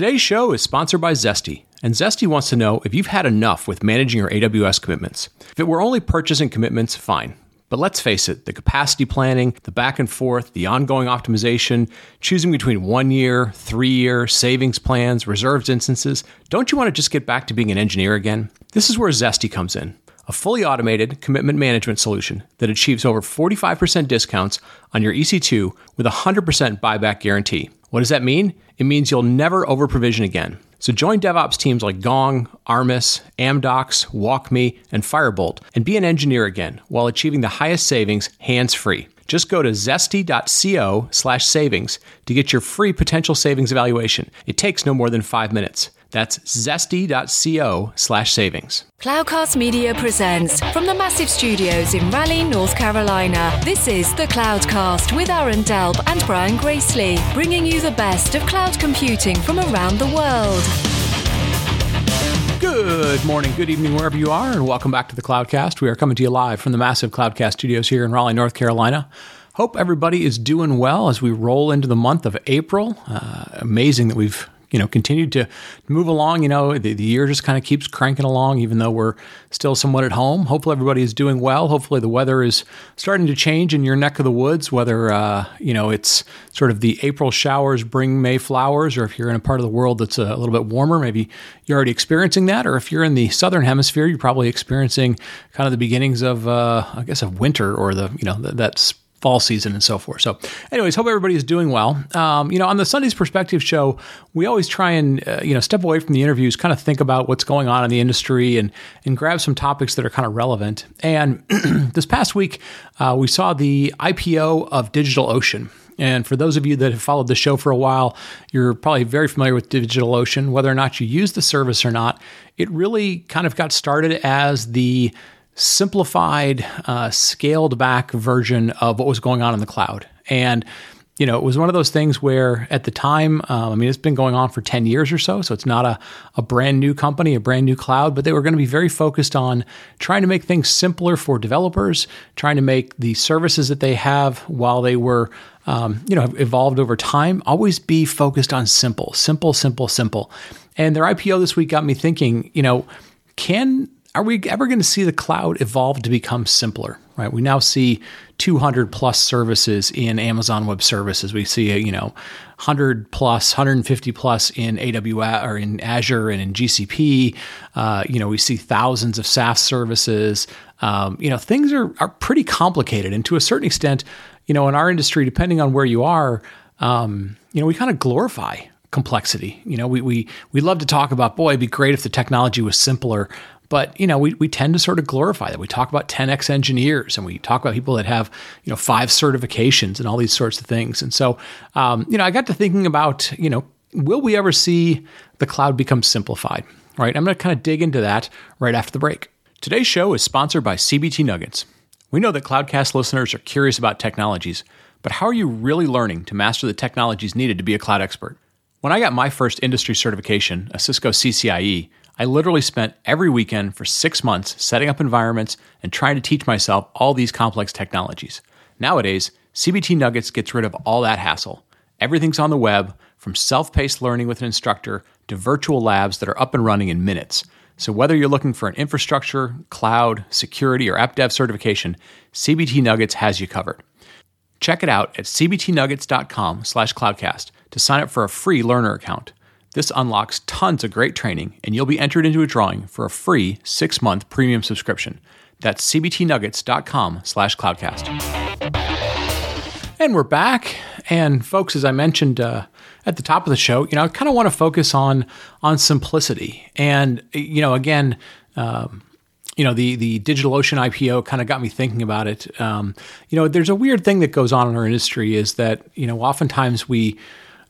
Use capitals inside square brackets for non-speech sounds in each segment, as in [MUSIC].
Today's show is sponsored by Zesty, and Zesty wants to know if you've had enough with managing your AWS commitments. If it were only purchasing commitments, fine. But let's face it, the capacity planning, the back and forth, the ongoing optimization, choosing between one year, three year, savings plans, reserved instances, don't you want to just get back to being an engineer again? This is where Zesty comes in a fully automated commitment management solution that achieves over 45% discounts on your EC2 with a 100% buyback guarantee. What does that mean? It means you'll never over provision again. So join DevOps teams like Gong, Armis, Amdocs, WalkMe, and Firebolt and be an engineer again while achieving the highest savings hands free. Just go to zesty.co slash savings to get your free potential savings evaluation. It takes no more than five minutes. That's zesty.co slash savings. Cloudcast Media presents from the massive studios in Raleigh, North Carolina. This is the Cloudcast with Aaron Delp and Brian Gracely, bringing you the best of cloud computing from around the world. Good morning, good evening, wherever you are, and welcome back to the Cloudcast. We are coming to you live from the massive Cloudcast studios here in Raleigh, North Carolina. Hope everybody is doing well as we roll into the month of April. Uh, amazing that we've you know continued to move along. You know, the, the year just kind of keeps cranking along, even though we're still somewhat at home. Hopefully, everybody is doing well. Hopefully, the weather is starting to change in your neck of the woods. Whether uh, you know it's sort of the April showers bring May flowers, or if you're in a part of the world that's a little bit warmer, maybe you're already experiencing that. Or if you're in the southern hemisphere, you're probably experiencing kind of the beginnings of, uh, I guess, of winter or the you know that's fall season and so forth. So, anyways, hope everybody is doing well. Um, you know, on the Sunday's Perspective show, we always try and uh, you know step away from the interviews, kind of think about what's going on in the industry, and and grab some topics that are kind of relevant. And [CLEARS THROAT] this past week, uh, we saw the IPO of DigitalOcean. And for those of you that have followed the show for a while, you're probably very familiar with DigitalOcean. Whether or not you use the service or not, it really kind of got started as the simplified, uh, scaled back version of what was going on in the cloud. And you know, it was one of those things where at the time, um, I mean, it's been going on for 10 years or so. So it's not a, a brand new company, a brand new cloud, but they were going to be very focused on trying to make things simpler for developers, trying to make the services that they have while they were, um, you know, evolved over time, always be focused on simple, simple, simple, simple. And their IPO this week got me thinking, you know, can are we ever going to see the cloud evolve to become simpler? Right. We now see 200 plus services in Amazon Web Services. We see, you know, 100 plus, 150 plus in AWS or in Azure and in GCP. Uh, you know, we see thousands of SaaS services. Um, you know, things are are pretty complicated, and to a certain extent, you know, in our industry, depending on where you are, um, you know, we kind of glorify complexity. You know, we we we love to talk about, boy, it'd be great if the technology was simpler. But you know, we, we tend to sort of glorify that. We talk about 10x engineers, and we talk about people that have you know five certifications and all these sorts of things. And so, um, you know, I got to thinking about you know, will we ever see the cloud become simplified? Right. I'm going to kind of dig into that right after the break. Today's show is sponsored by CBT Nuggets. We know that Cloudcast listeners are curious about technologies, but how are you really learning to master the technologies needed to be a cloud expert? When I got my first industry certification, a Cisco CCIE, I literally spent every weekend for six months setting up environments and trying to teach myself all these complex technologies. Nowadays, CBT Nuggets gets rid of all that hassle. Everything's on the web, from self paced learning with an instructor to virtual labs that are up and running in minutes. So, whether you're looking for an infrastructure, cloud, security, or app dev certification, CBT Nuggets has you covered. Check it out at cbtnuggets.com slash cloudcast to sign up for a free learner account. This unlocks tons of great training, and you'll be entered into a drawing for a free six-month premium subscription. That's cbtnuggets.com slash cloudcast. And we're back. And folks, as I mentioned uh, at the top of the show, you know, I kind of want to focus on on simplicity. And you know, again, um, you know, the the DigitalOcean IPO kind of got me thinking about it. Um, you know, there's a weird thing that goes on in our industry is that you know, oftentimes we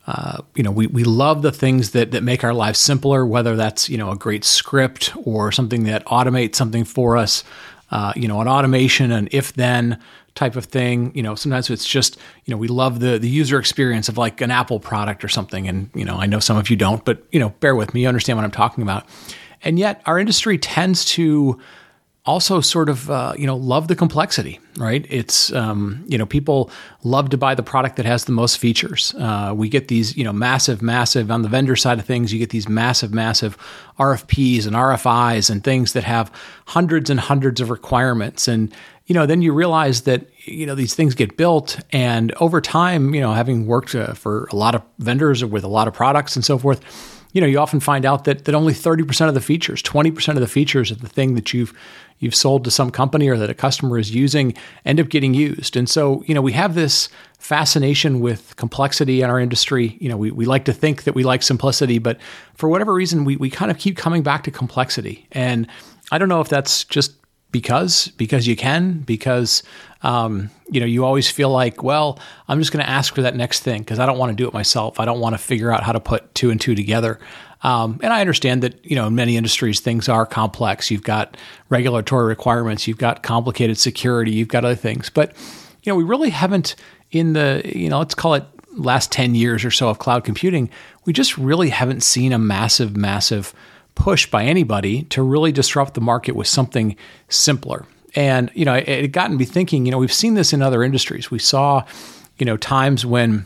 uh, you know, we, we love the things that, that make our lives simpler, whether that's, you know, a great script or something that automates something for us, uh, you know, an automation, an if then type of thing. You know, sometimes it's just, you know, we love the, the user experience of like an Apple product or something. And, you know, I know some of you don't, but, you know, bear with me, you understand what I'm talking about. And yet our industry tends to also sort of uh, you know love the complexity right? It's um, you know people love to buy the product that has the most features. Uh, we get these you know massive massive on the vendor side of things you get these massive massive rfps and rfis and things that have hundreds and hundreds of requirements. And you know then you realize that you know these things get built and over time you know having worked uh, for a lot of vendors with a lot of products and so forth you know, you often find out that that only 30% of the features, 20% of the features of the thing that you've you've sold to some company or that a customer is using end up getting used. And so, you know, we have this fascination with complexity in our industry. You know, we, we like to think that we like simplicity, but for whatever reason, we, we kind of keep coming back to complexity. And I don't know if that's just because because you can because um, you know you always feel like well i'm just going to ask for that next thing because i don't want to do it myself. I don't want to figure out how to put two and two together. Um, and i understand that you know in many industries things are complex. You've got regulatory requirements. You've got complicated security. You've got other things. But you know we really haven't in the you know let's call it last 10 years or so of cloud computing we just really haven't seen a massive massive push by anybody to really disrupt the market with something simpler. And, you know, it, it gotten me thinking, you know, we've seen this in other industries. We saw, you know, times when,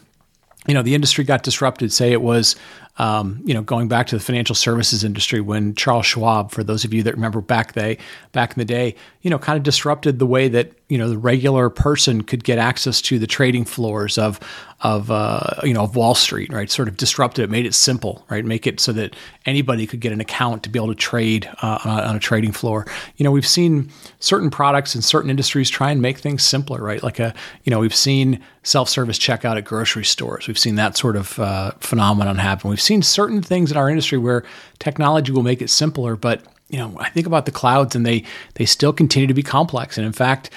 you know, the industry got disrupted. Say it was um, you know, going back to the financial services industry when Charles Schwab, for those of you that remember back they back in the day, you know, kind of disrupted the way that you know the regular person could get access to the trading floors of of uh, you know of Wall Street, right? Sort of disrupted it, made it simple, right? Make it so that anybody could get an account to be able to trade uh, on, a, trading floor. You know, we've seen certain products in certain industries try and make things simpler, right? Like a you know we've seen self service checkout at grocery stores. We've seen that sort of uh, phenomenon happen. We've seen certain things in our industry where technology will make it simpler, but you know, I think about the clouds and they they still continue to be complex. And in fact,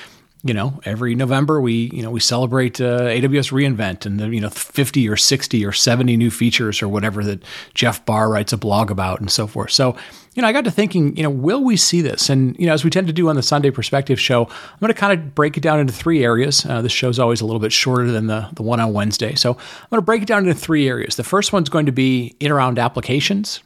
you know, every November we, you know, we celebrate uh, AWS reInvent and the, you know, 50 or 60 or 70 new features or whatever that Jeff Barr writes a blog about and so forth. So, you know, I got to thinking, you know, will we see this? And, you know, as we tend to do on the Sunday Perspective show, I'm going to kind of break it down into three areas. Uh, this show's always a little bit shorter than the, the one on Wednesday. So I'm going to break it down into three areas. The first one's going to be in around applications.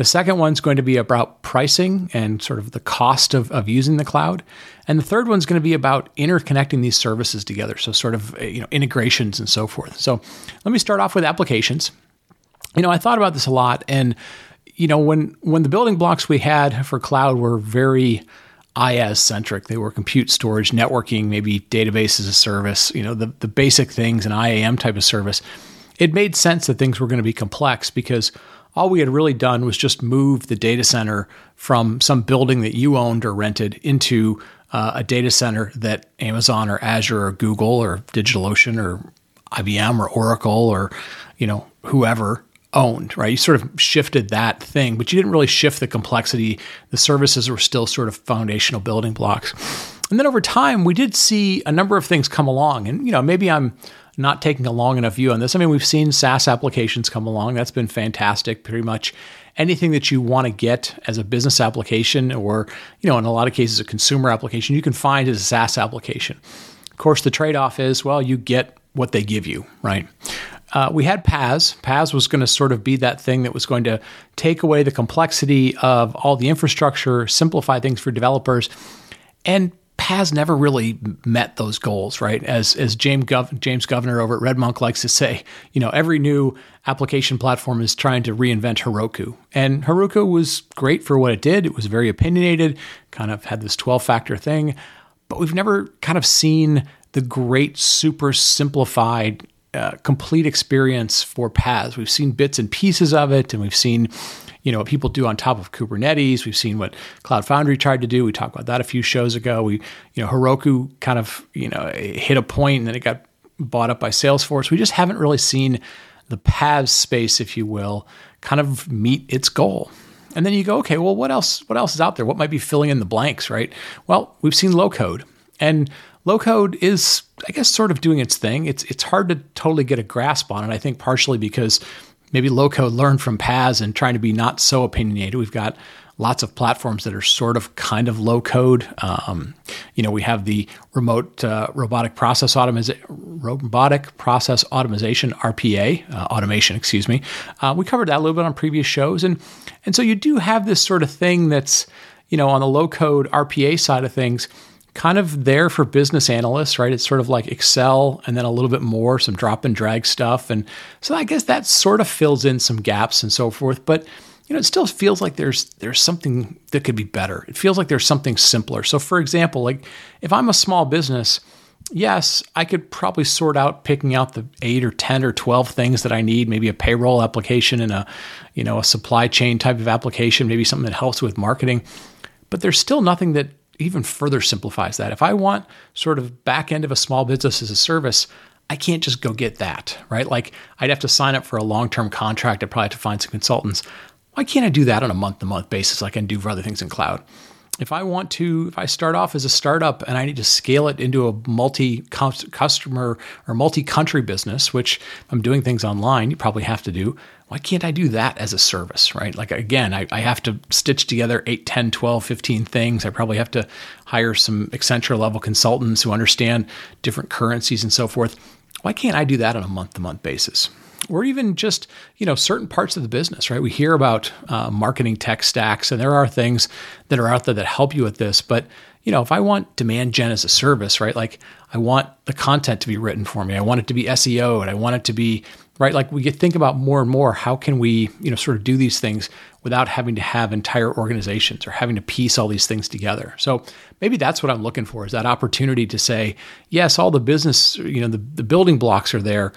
The second one's going to be about pricing and sort of the cost of, of using the cloud. And the third one's going to be about interconnecting these services together. So sort of uh, you know integrations and so forth. So let me start off with applications. You know, I thought about this a lot and you know, when when the building blocks we had for cloud were very IaaS centric. They were compute storage, networking, maybe database as a service, you know, the, the basic things, an IAM type of service. It made sense that things were going to be complex because all we had really done was just move the data center from some building that you owned or rented into uh, a data center that Amazon or Azure or Google or DigitalOcean or IBM or Oracle or you know whoever owned, right? You sort of shifted that thing, but you didn't really shift the complexity. The services were still sort of foundational building blocks. And then over time, we did see a number of things come along. And, you know, maybe I'm not taking a long enough view on this. I mean, we've seen SaaS applications come along. That's been fantastic. Pretty much anything that you want to get as a business application or, you know, in a lot of cases, a consumer application, you can find as a SaaS application. Of course, the trade off is, well, you get what they give you, right? Uh, we had PaaS. PaaS was going to sort of be that thing that was going to take away the complexity of all the infrastructure, simplify things for developers, and has never really met those goals, right? As as James Gov- James Governor over at RedMonk likes to say, you know, every new application platform is trying to reinvent Heroku, and Heroku was great for what it did. It was very opinionated, kind of had this twelve factor thing, but we've never kind of seen the great, super simplified uh, complete experience for PaaS. We've seen bits and pieces of it, and we've seen you know what people do on top of Kubernetes. We've seen what Cloud Foundry tried to do. We talked about that a few shows ago. We you know Heroku kind of you know hit a point and then it got bought up by Salesforce. We just haven't really seen the PaaS space, if you will, kind of meet its goal. And then you go, okay, well, what else? What else is out there? What might be filling in the blanks, right? Well, we've seen low code, and low code is, I guess, sort of doing its thing. It's it's hard to totally get a grasp on it. I think partially because maybe low code learned from PaaS and trying to be not so opinionated. We've got lots of platforms that are sort of kind of low code. Um, you know, we have the remote uh, robotic process automation, robotic process automation RPA uh, automation. Excuse me. Uh, we covered that a little bit on previous shows, and and so you do have this sort of thing that's you know, on the low code RPA side of things, kind of there for business analysts, right? It's sort of like Excel and then a little bit more, some drop and drag stuff. And so I guess that sort of fills in some gaps and so forth. But you know, it still feels like there's there's something that could be better. It feels like there's something simpler. So for example, like if I'm a small business, yes, I could probably sort out picking out the 8 or 10 or 12 things that I need, maybe a payroll application and a, you know, a supply chain type of application, maybe something that helps with marketing. But there's still nothing that even further simplifies that. If I want sort of back end of a small business as a service, I can't just go get that, right? Like I'd have to sign up for a long term contract. I'd probably have to find some consultants. Why can't I do that on a month to month basis like I can do for other things in cloud? If I want to, if I start off as a startup and I need to scale it into a multi customer or multi country business, which I'm doing things online, you probably have to do. Why can't I do that as a service, right? Like, again, I, I have to stitch together 8, 10, 12, 15 things. I probably have to hire some Accenture level consultants who understand different currencies and so forth. Why can't I do that on a month to month basis? Or even just you know certain parts of the business right? We hear about uh, marketing tech stacks and there are things that are out there that help you with this. But you know if i want demand gen as a service right like i want the content to be written for me i want it to be seo and i want it to be right like we think about more and more how can we you know sort of do these things without having to have entire organizations or having to piece all these things together. So maybe that's what i'm looking for is that opportunity to say yes all the business you know the, the building blocks are there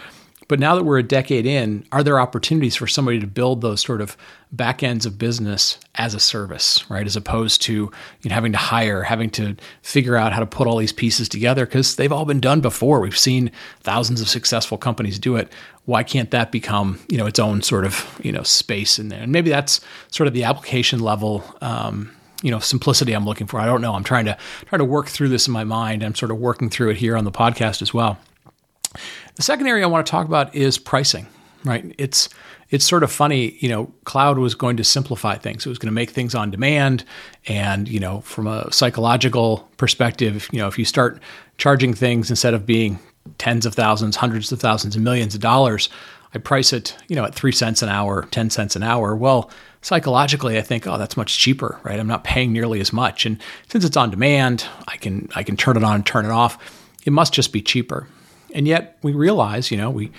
but now that we're a decade in, are there opportunities for somebody to build those sort of back ends of business as a service, right? As opposed to you know, having to hire, having to figure out how to put all these pieces together because they've all been done before. We've seen thousands of successful companies do it. Why can't that become you know its own sort of you know space in there? And maybe that's sort of the application level. Um, you know simplicity I'm looking for. I don't know. I'm trying to try to work through this in my mind. I'm sort of working through it here on the podcast as well. The second area I want to talk about is pricing, right? It's it's sort of funny, you know, cloud was going to simplify things. It was going to make things on demand and, you know, from a psychological perspective, you know, if you start charging things instead of being tens of thousands, hundreds of thousands and millions of dollars, I price it, you know, at 3 cents an hour, 10 cents an hour. Well, psychologically I think, oh, that's much cheaper, right? I'm not paying nearly as much. And since it's on demand, I can I can turn it on, and turn it off. It must just be cheaper. And yet we realize, you know, we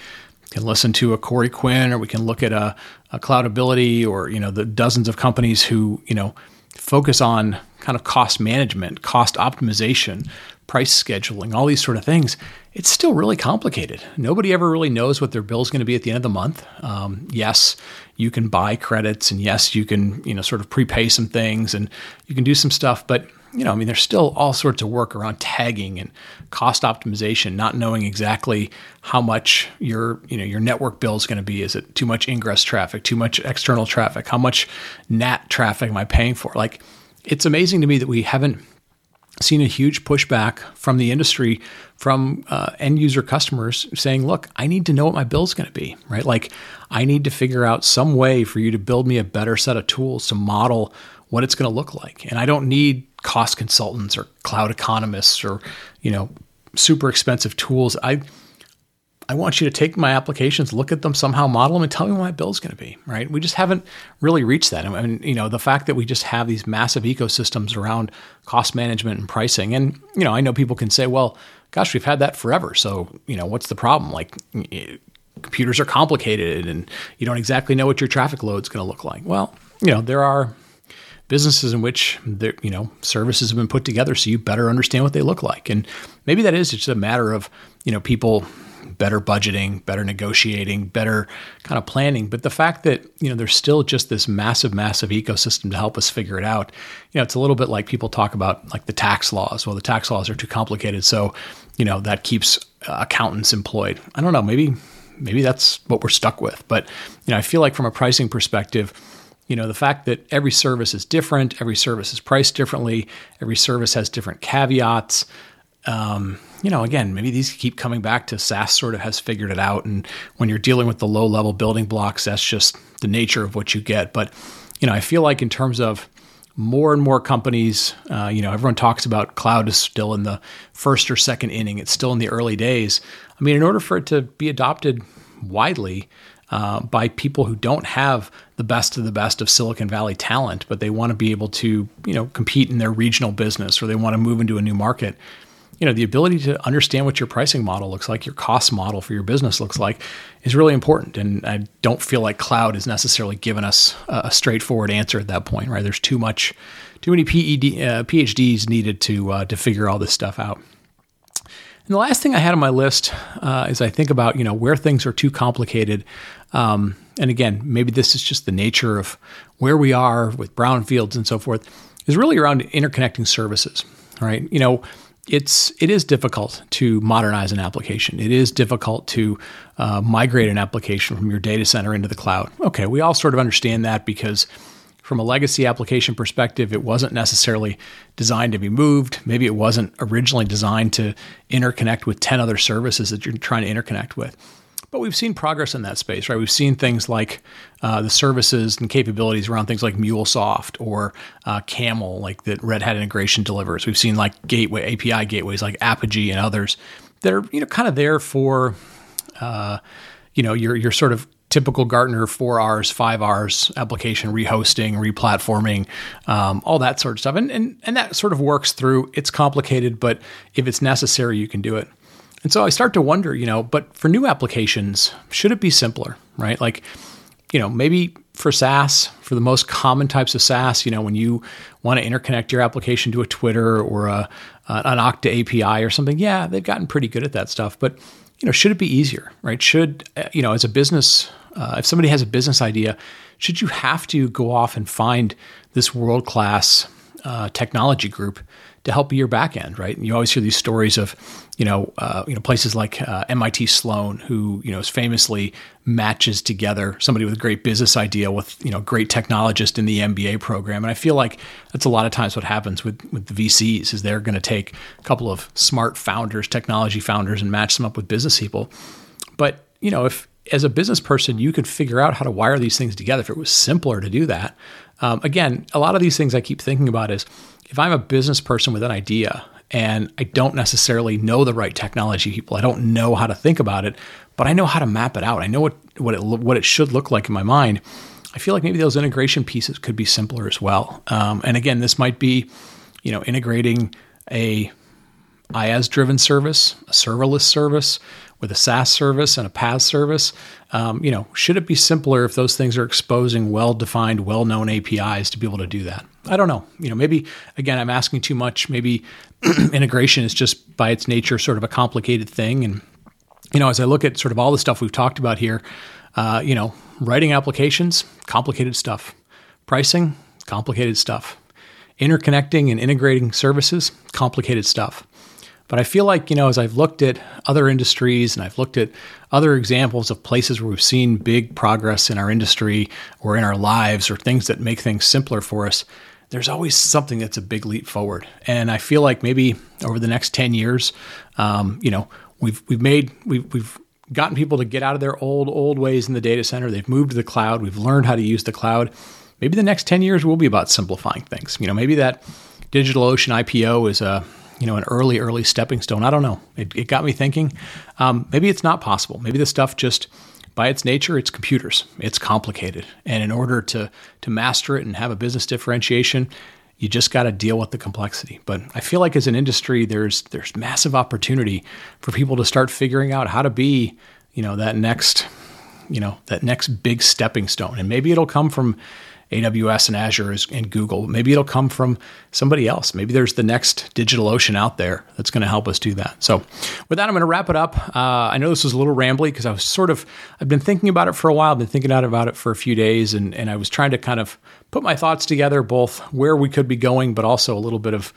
can listen to a Corey Quinn or we can look at a, a Cloudability or, you know, the dozens of companies who, you know, focus on kind of cost management, cost optimization, price scheduling, all these sort of things, it's still really complicated. Nobody ever really knows what their bill is going to be at the end of the month. Um, yes, you can buy credits, and yes, you can you know sort of prepay some things, and you can do some stuff, but you know, I mean, there's still all sorts of work around tagging and cost optimization, not knowing exactly how much your, you know, your network bill is going to be. Is it too much ingress traffic, too much external traffic? How much NAT traffic am I paying for? Like, it's amazing to me that we haven't seen a huge pushback from the industry, from uh, end user customers saying, look, I need to know what my bill is going to be, right? Like, I need to figure out some way for you to build me a better set of tools to model what it's going to look like. And I don't need cost consultants or cloud economists or, you know, super expensive tools. I I want you to take my applications, look at them, somehow model them, and tell me what my bill is going to be. Right? We just haven't really reached that. I mean, you know, the fact that we just have these massive ecosystems around cost management and pricing, and you know, I know people can say, well, gosh, we've had that forever. So you know, what's the problem? Like. Computers are complicated, and you don't exactly know what your traffic load is going to look like. Well, you know, there are businesses in which you know services have been put together so you better understand what they look like. And maybe that is just a matter of you know people better budgeting better negotiating better kind of planning. But the fact that you know there's still just this massive massive ecosystem to help us figure it out you know it's a little bit like people talk about like the tax laws. Well the tax laws are too complicated so you know that keeps uh, accountants employed. I don't know maybe maybe that's what we're stuck with. But you know i feel like from a pricing perspective you know the fact that every service is different every service is priced differently every service has different caveats um, you know again maybe these keep coming back to saas sort of has figured it out. And when you're dealing with the low level building blocks that's just the nature of what you get. But you know i feel like in terms of more and more companies uh, you know everyone talks about cloud is still in the first or second inning. It's still in the early days. I mean in order for it to be adopted widely uh, by people who don't have the best of the best of Silicon Valley talent, but they want to be able to, you know, compete in their regional business or they want to move into a new market. You know, the ability to understand what your pricing model looks like, your cost model for your business looks like, is really important. And I don't feel like cloud is necessarily given us a straightforward answer at that point. Right? There's too much, too many uh, PhDs needed to uh, to figure all this stuff out. And the last thing I had on my list uh, is I think about you know where things are too complicated. Um, and again, maybe this is just the nature of where we are with brownfields and so forth. Is really around interconnecting services, right? You know, it's it is difficult to modernize an application. It is difficult to uh, migrate an application from your data center into the cloud. Okay, we all sort of understand that because from a legacy application perspective, it wasn't necessarily designed to be moved. Maybe it wasn't originally designed to interconnect with 10 other services that you're trying to interconnect with. But we've seen progress in that space, right? We've seen things like uh, the services and capabilities around things like MuleSoft or uh, Camel, like that Red Hat integration delivers. We've seen like gateway API gateways like Apigee and others that are you know kind of there for uh, you know your your sort of typical Gartner four R's, five R's application rehosting, replatforming, um, all that sort of stuff. And, and, and that sort of works through. It's complicated, but if it's necessary, you can do it. And so I start to wonder, you know, but for new applications, should it be simpler, right? Like, you know, maybe for SaaS, for the most common types of SaaS, you know, when you want to interconnect your application to a Twitter or a, an Okta API or something, yeah, they've gotten pretty good at that stuff. But you know, should it be easier, right? Should you know, as a business, uh, if somebody has a business idea, should you have to go off and find this world class uh, technology group to help your back end, right? And you always hear these stories of, you know, uh, you know places like uh, MIT Sloan, who you know is famously matches together somebody with a great business idea with you know great technologist in the MBA program, and I feel like that's a lot of times what happens with with the VCs is they're going to take a couple of smart founders, technology founders, and match them up with business people. But you know, if as a business person you could figure out how to wire these things together, if it was simpler to do that, um, again, a lot of these things I keep thinking about is if I'm a business person with an idea and I don't necessarily know the right technology people, I don't know how to think about it, but I know how to map it out. I know what what it what it should look like in my mind. I feel like maybe those integration pieces could be simpler as well. Um, and again, this might be, you know, integrating a IaaS driven service, a serverless service with a SaaS service and a PaaS service. Um, you know, should it be simpler if those things are exposing well defined, well known APIs to be able to do that? I don't know. You know, maybe again, I'm asking too much. Maybe [CLEARS THROAT] integration is just by its nature sort of a complicated thing. And you know, as I look at sort of all the stuff we've talked about here, uh, you know, writing applications, complicated stuff. Pricing, complicated stuff. Interconnecting and integrating services, complicated stuff. But I feel like, you know, as I've looked at other industries and I've looked at other examples of places where we've seen big progress in our industry or in our lives or things that make things simpler for us, there's always something that's a big leap forward. And I feel like maybe over the next 10 years, um, you know, we've, we've made, we've, we've gotten people to get out of their old, old ways in the data center. They've moved to the cloud. We've learned how to use the cloud. Maybe the next 10 years will be about simplifying things. You know, maybe that DigitalOcean IPO is a, you know, an early, early stepping stone. I don't know. It, it got me thinking. Um, maybe it's not possible. Maybe the stuff just, by its nature, it's computers. It's complicated, and in order to to master it and have a business differentiation, you just got to deal with the complexity. But I feel like as an industry, there's there's massive opportunity for people to start figuring out how to be, you know, that next, you know, that next big stepping stone, and maybe it'll come from AWS and Azure and Google. Maybe it'll come from somebody else. Maybe there's the next digital ocean out there that's going to help us do that. So, with that, I'm going to wrap it up. Uh, I know this was a little rambly because I was sort of, I've been thinking about it for a while, I've been thinking out about it for a few days, and, and I was trying to kind of put my thoughts together, both where we could be going, but also a little bit of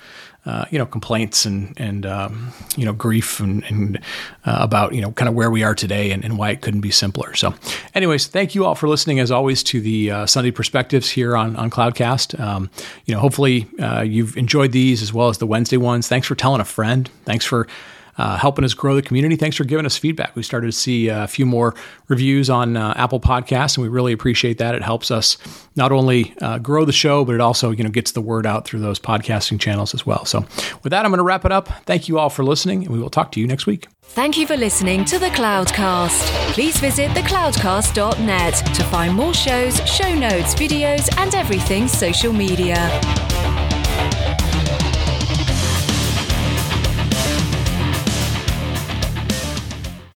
uh, you know complaints and and um, you know grief and, and uh, about you know kind of where we are today and, and, why it couldn't be simpler. So, anyways, thank you all for listening as always to the uh, Sunday perspectives here on on Cloudcast. Um, you know, hopefully uh, you've enjoyed these as well as the Wednesday ones. Thanks for telling a friend. Thanks for uh, helping us grow the community. Thanks for giving us feedback. We started to see a few more reviews on uh, Apple Podcasts, and we really appreciate that. It helps us not only uh, grow the show, but it also you know gets the word out through those podcasting channels as well. So, with that, I'm going to wrap it up. Thank you all for listening, and we will talk to you next week. Thank you for listening to the Cloudcast. Please visit thecloudcast.net to find more shows, show notes, videos, and everything social media.